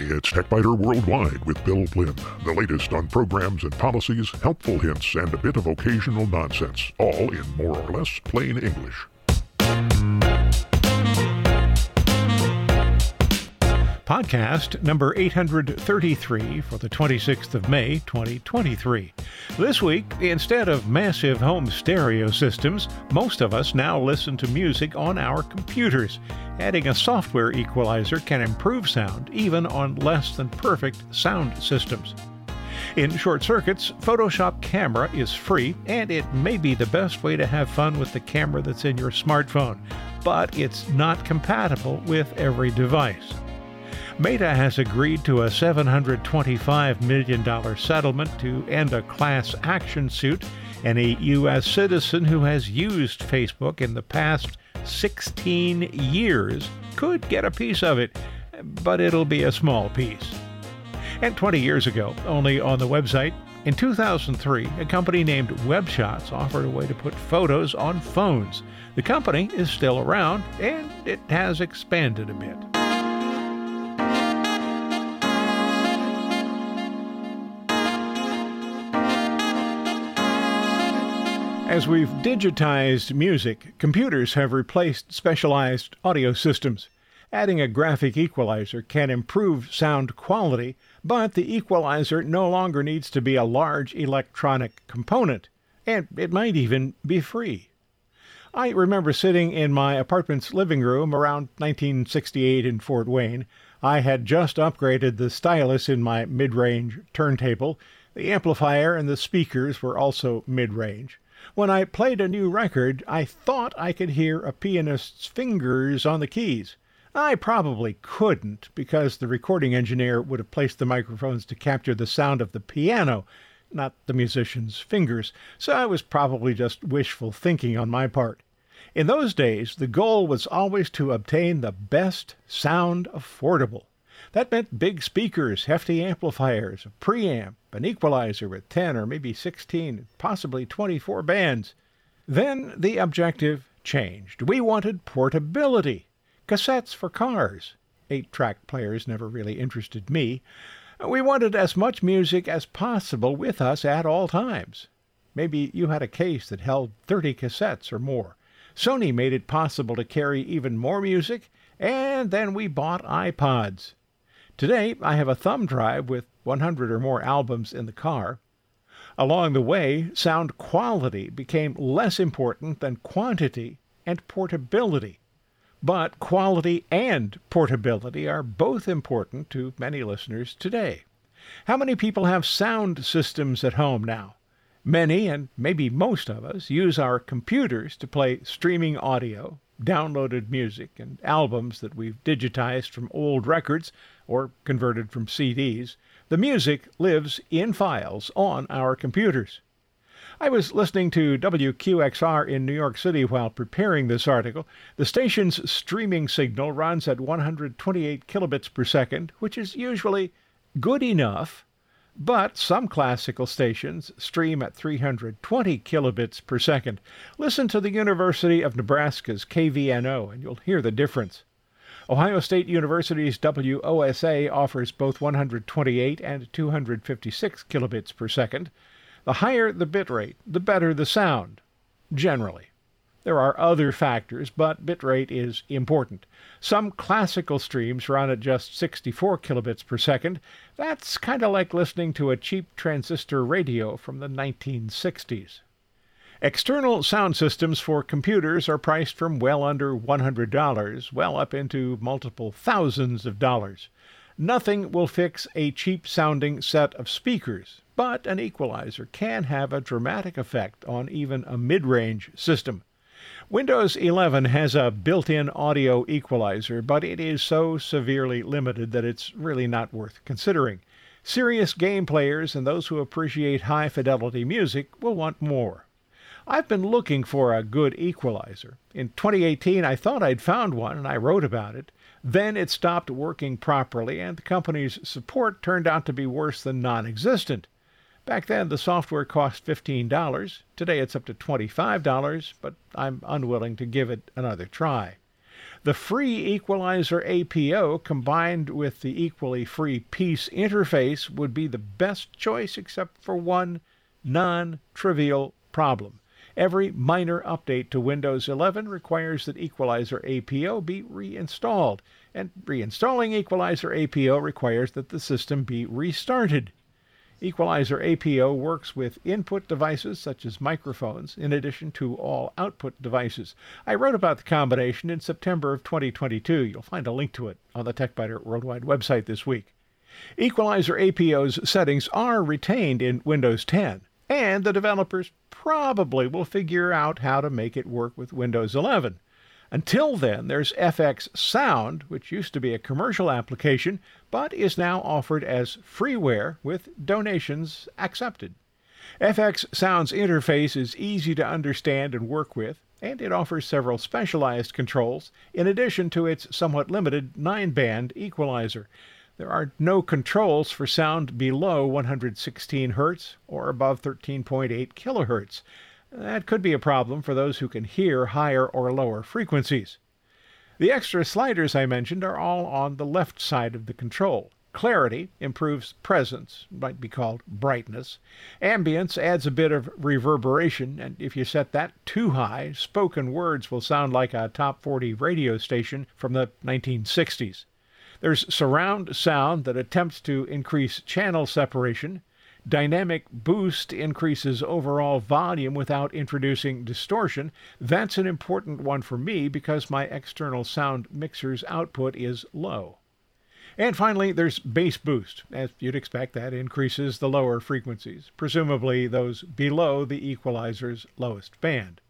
It's TechByter Worldwide with Bill Blinn. The latest on programs and policies, helpful hints, and a bit of occasional nonsense, all in more or less plain English. Podcast number 833 for the 26th of May, 2023. This week, instead of massive home stereo systems, most of us now listen to music on our computers. Adding a software equalizer can improve sound even on less than perfect sound systems. In short circuits, Photoshop Camera is free, and it may be the best way to have fun with the camera that's in your smartphone, but it's not compatible with every device. Meta has agreed to a $725 million settlement to end a class action suit, Any U.S. citizen who has used Facebook in the past 16 years could get a piece of it, but it'll be a small piece. And 20 years ago, only on the website, in 2003, a company named WebShots offered a way to put photos on phones. The company is still around, and it has expanded a bit. As we've digitized music, computers have replaced specialized audio systems. Adding a graphic equalizer can improve sound quality, but the equalizer no longer needs to be a large electronic component, and it might even be free. I remember sitting in my apartment's living room around 1968 in Fort Wayne. I had just upgraded the stylus in my mid range turntable. The amplifier and the speakers were also mid range. When I played a new record, I thought I could hear a pianist's fingers on the keys. I probably couldn't, because the recording engineer would have placed the microphones to capture the sound of the piano, not the musician's fingers, so I was probably just wishful thinking on my part. In those days, the goal was always to obtain the best sound affordable. That meant big speakers, hefty amplifiers, a preamp, an equalizer with 10 or maybe 16, possibly 24 bands. Then the objective changed. We wanted portability. Cassettes for cars. Eight track players never really interested me. We wanted as much music as possible with us at all times. Maybe you had a case that held 30 cassettes or more. Sony made it possible to carry even more music, and then we bought iPods. Today, I have a thumb drive with 100 or more albums in the car. Along the way, sound quality became less important than quantity and portability. But quality and portability are both important to many listeners today. How many people have sound systems at home now? Many, and maybe most of us, use our computers to play streaming audio, downloaded music, and albums that we've digitized from old records or converted from CDs. The music lives in files on our computers. I was listening to WQXR in New York City while preparing this article. The station's streaming signal runs at 128 kilobits per second, which is usually good enough, but some classical stations stream at 320 kilobits per second. Listen to the University of Nebraska's KVNO and you'll hear the difference. Ohio State University's WOSA offers both 128 and 256 kilobits per second. The higher the bit rate, the better the sound, generally. There are other factors, but bitrate is important. Some classical streams run at just 64 kilobits per second. That's kind of like listening to a cheap transistor radio from the 1960s. External sound systems for computers are priced from well under $100, well up into multiple thousands of dollars. Nothing will fix a cheap sounding set of speakers, but an equalizer can have a dramatic effect on even a mid range system. Windows 11 has a built in audio equalizer, but it is so severely limited that it's really not worth considering. Serious game players and those who appreciate high fidelity music will want more. I've been looking for a good equalizer. In 2018, I thought I'd found one and I wrote about it. Then it stopped working properly, and the company's support turned out to be worse than non existent. Back then, the software cost $15. Today, it's up to $25, but I'm unwilling to give it another try. The free equalizer APO combined with the equally free Peace interface would be the best choice except for one non trivial problem. Every minor update to Windows 11 requires that Equalizer APO be reinstalled, and reinstalling Equalizer APO requires that the system be restarted. Equalizer APO works with input devices such as microphones in addition to all output devices. I wrote about the combination in September of 2022. You'll find a link to it on the TechByter Worldwide website this week. Equalizer APO's settings are retained in Windows 10, and the developers probably will figure out how to make it work with Windows 11. Until then, there's FX Sound, which used to be a commercial application, but is now offered as freeware with donations accepted. FX Sound's interface is easy to understand and work with, and it offers several specialized controls in addition to its somewhat limited 9 band equalizer. There are no controls for sound below 116 Hz or above 13.8 kHz. That could be a problem for those who can hear higher or lower frequencies. The extra sliders I mentioned are all on the left side of the control. Clarity improves presence, might be called brightness. Ambience adds a bit of reverberation, and if you set that too high, spoken words will sound like a top 40 radio station from the 1960s. There's surround sound that attempts to increase channel separation. Dynamic boost increases overall volume without introducing distortion. That's an important one for me because my external sound mixer's output is low. And finally, there's bass boost. As you'd expect, that increases the lower frequencies, presumably those below the equalizer's lowest band.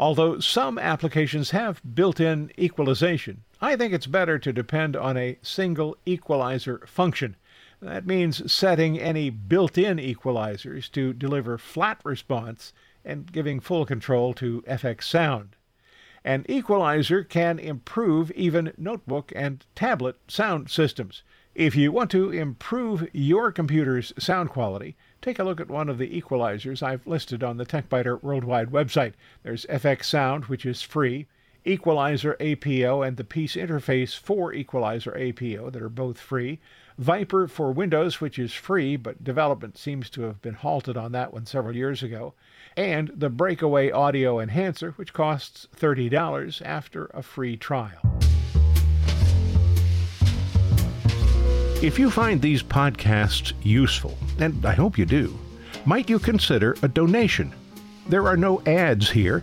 Although some applications have built in equalization, I think it's better to depend on a single equalizer function that means setting any built-in equalizers to deliver flat response and giving full control to FX sound. An equalizer can improve even notebook and tablet sound systems. If you want to improve your computer's sound quality, take a look at one of the equalizers I've listed on the TechByter Worldwide website. There's FX Sound, which is free, Equalizer APO, and the Peace Interface for Equalizer APO that are both free. Viper for Windows, which is free, but development seems to have been halted on that one several years ago, and the Breakaway Audio Enhancer, which costs $30 after a free trial. If you find these podcasts useful, and I hope you do, might you consider a donation? There are no ads here,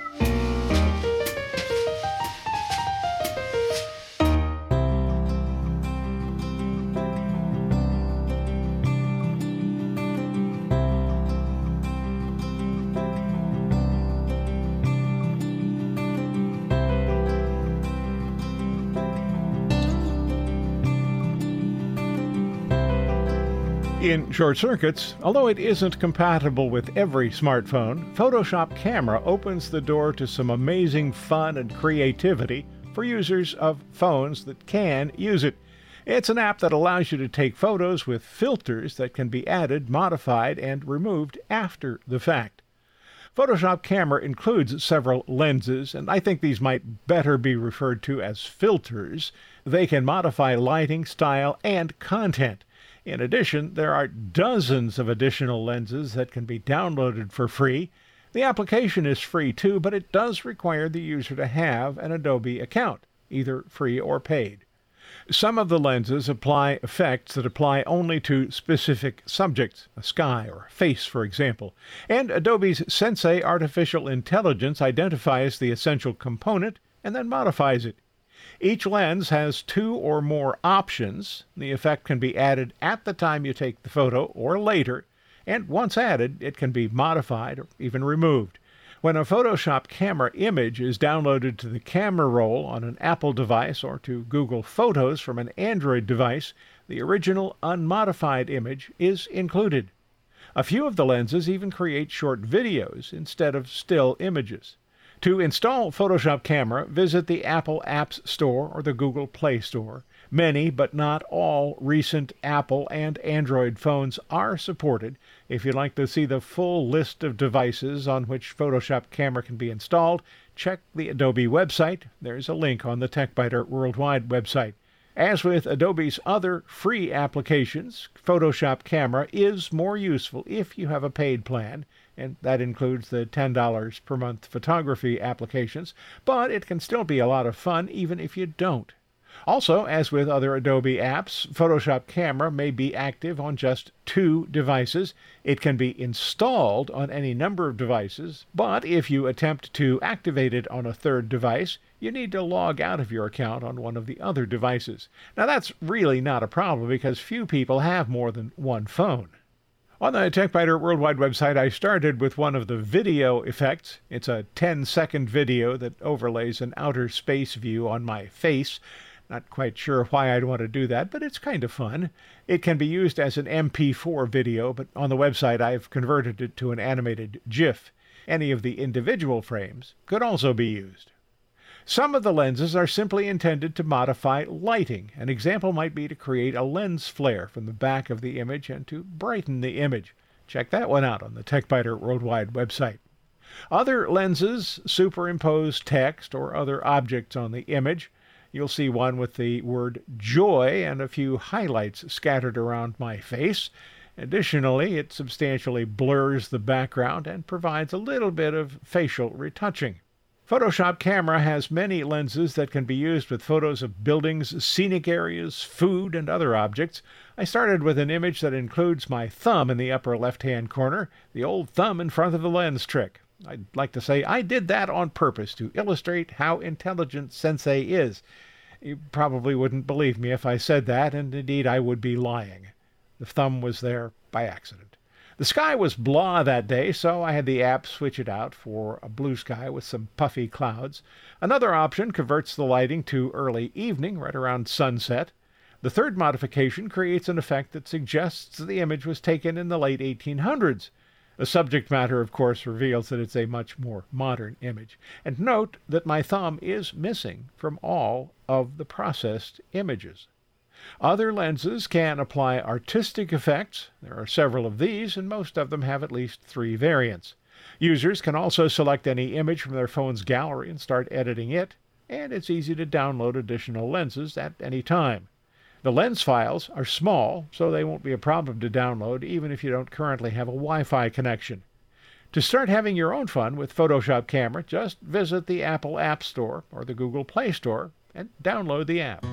Short circuits, although it isn't compatible with every smartphone, Photoshop Camera opens the door to some amazing fun and creativity for users of phones that can use it. It's an app that allows you to take photos with filters that can be added, modified, and removed after the fact. Photoshop Camera includes several lenses, and I think these might better be referred to as filters. They can modify lighting, style, and content. In addition, there are dozens of additional lenses that can be downloaded for free. The application is free too, but it does require the user to have an Adobe account, either free or paid. Some of the lenses apply effects that apply only to specific subjects, a sky or a face, for example, and Adobe's Sensei artificial intelligence identifies the essential component and then modifies it. Each lens has two or more options. The effect can be added at the time you take the photo or later, and once added, it can be modified or even removed. When a Photoshop camera image is downloaded to the camera roll on an Apple device or to Google Photos from an Android device, the original unmodified image is included. A few of the lenses even create short videos instead of still images. To install Photoshop Camera, visit the Apple Apps Store or the Google Play Store. Many, but not all, recent Apple and Android phones are supported. If you'd like to see the full list of devices on which Photoshop Camera can be installed, check the Adobe website. There's a link on the TechByter Worldwide website. As with Adobe's other free applications, Photoshop Camera is more useful if you have a paid plan, and that includes the $10 per month photography applications, but it can still be a lot of fun even if you don't. Also, as with other Adobe apps, Photoshop Camera may be active on just two devices. It can be installed on any number of devices, but if you attempt to activate it on a third device, you need to log out of your account on one of the other devices. Now, that's really not a problem because few people have more than one phone. On the TechByter Worldwide website, I started with one of the video effects. It's a 10 second video that overlays an outer space view on my face. Not quite sure why I'd want to do that, but it's kind of fun. It can be used as an MP4 video, but on the website I've converted it to an animated GIF. Any of the individual frames could also be used. Some of the lenses are simply intended to modify lighting. An example might be to create a lens flare from the back of the image and to brighten the image. Check that one out on the TechByter Worldwide website. Other lenses superimpose text or other objects on the image. You'll see one with the word joy and a few highlights scattered around my face. Additionally, it substantially blurs the background and provides a little bit of facial retouching. Photoshop Camera has many lenses that can be used with photos of buildings, scenic areas, food, and other objects. I started with an image that includes my thumb in the upper left hand corner, the old thumb in front of the lens trick. I'd like to say I did that on purpose to illustrate how intelligent Sensei is. You probably wouldn't believe me if I said that, and indeed I would be lying. The thumb was there by accident. The sky was blah that day, so I had the app switch it out for a blue sky with some puffy clouds. Another option converts the lighting to early evening, right around sunset. The third modification creates an effect that suggests the image was taken in the late 1800s. The subject matter, of course, reveals that it's a much more modern image. And note that my thumb is missing from all of the processed images. Other lenses can apply artistic effects. There are several of these, and most of them have at least three variants. Users can also select any image from their phone's gallery and start editing it, and it's easy to download additional lenses at any time. The lens files are small, so they won't be a problem to download even if you don't currently have a Wi Fi connection. To start having your own fun with Photoshop Camera, just visit the Apple App Store or the Google Play Store and download the app.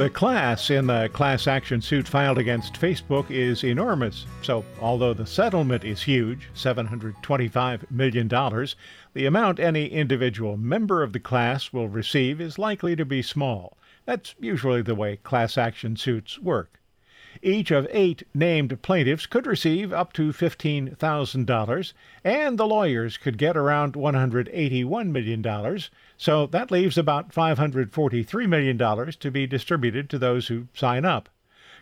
The class in the class action suit filed against Facebook is enormous. So, although the settlement is huge $725 million the amount any individual member of the class will receive is likely to be small. That's usually the way class action suits work. Each of eight named plaintiffs could receive up to $15,000, and the lawyers could get around $181 million, so that leaves about $543 million to be distributed to those who sign up.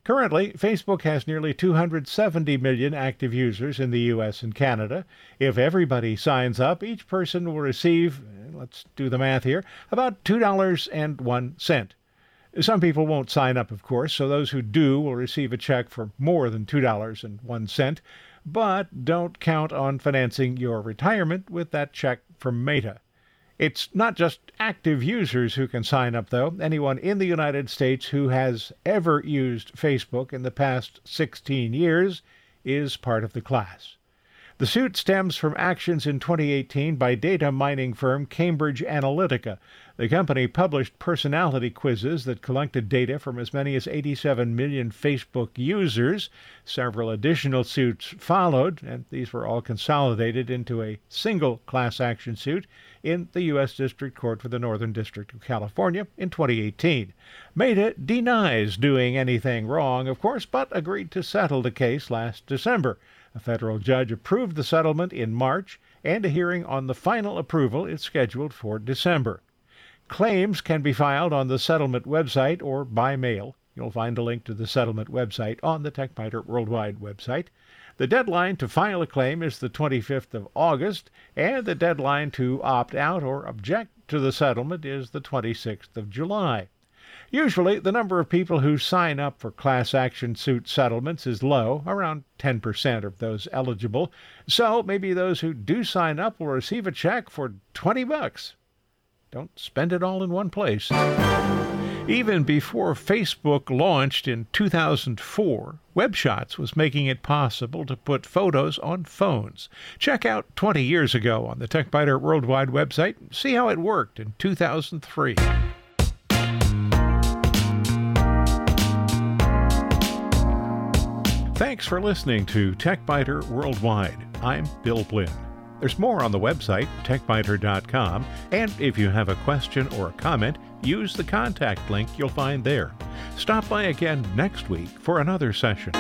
Currently, Facebook has nearly 270 million active users in the US and Canada. If everybody signs up, each person will receive, let's do the math here, about $2.01. Some people won't sign up, of course, so those who do will receive a check for more than $2.01, but don't count on financing your retirement with that check from Meta. It's not just active users who can sign up, though. Anyone in the United States who has ever used Facebook in the past 16 years is part of the class. The suit stems from actions in 2018 by data mining firm Cambridge Analytica. The company published personality quizzes that collected data from as many as 87 million Facebook users. Several additional suits followed, and these were all consolidated into a single class action suit in the U.S. District Court for the Northern District of California in 2018. Meta denies doing anything wrong, of course, but agreed to settle the case last December. A federal judge approved the settlement in March, and a hearing on the final approval is scheduled for December. Claims can be filed on the settlement website or by mail. You'll find a link to the settlement website on the TechByter Worldwide website. The deadline to file a claim is the 25th of August, and the deadline to opt out or object to the settlement is the 26th of July. Usually, the number of people who sign up for class action suit settlements is low, around 10% of those eligible. So maybe those who do sign up will receive a check for 20 bucks. Don't spend it all in one place. Even before Facebook launched in 2004, WebShots was making it possible to put photos on phones. Check out 20 years ago on the TechByter Worldwide website. and See how it worked in 2003. Thanks for listening to TechByter Worldwide. I'm Bill Blinn. There's more on the website, techbyter.com, and if you have a question or a comment, use the contact link you'll find there. Stop by again next week for another session.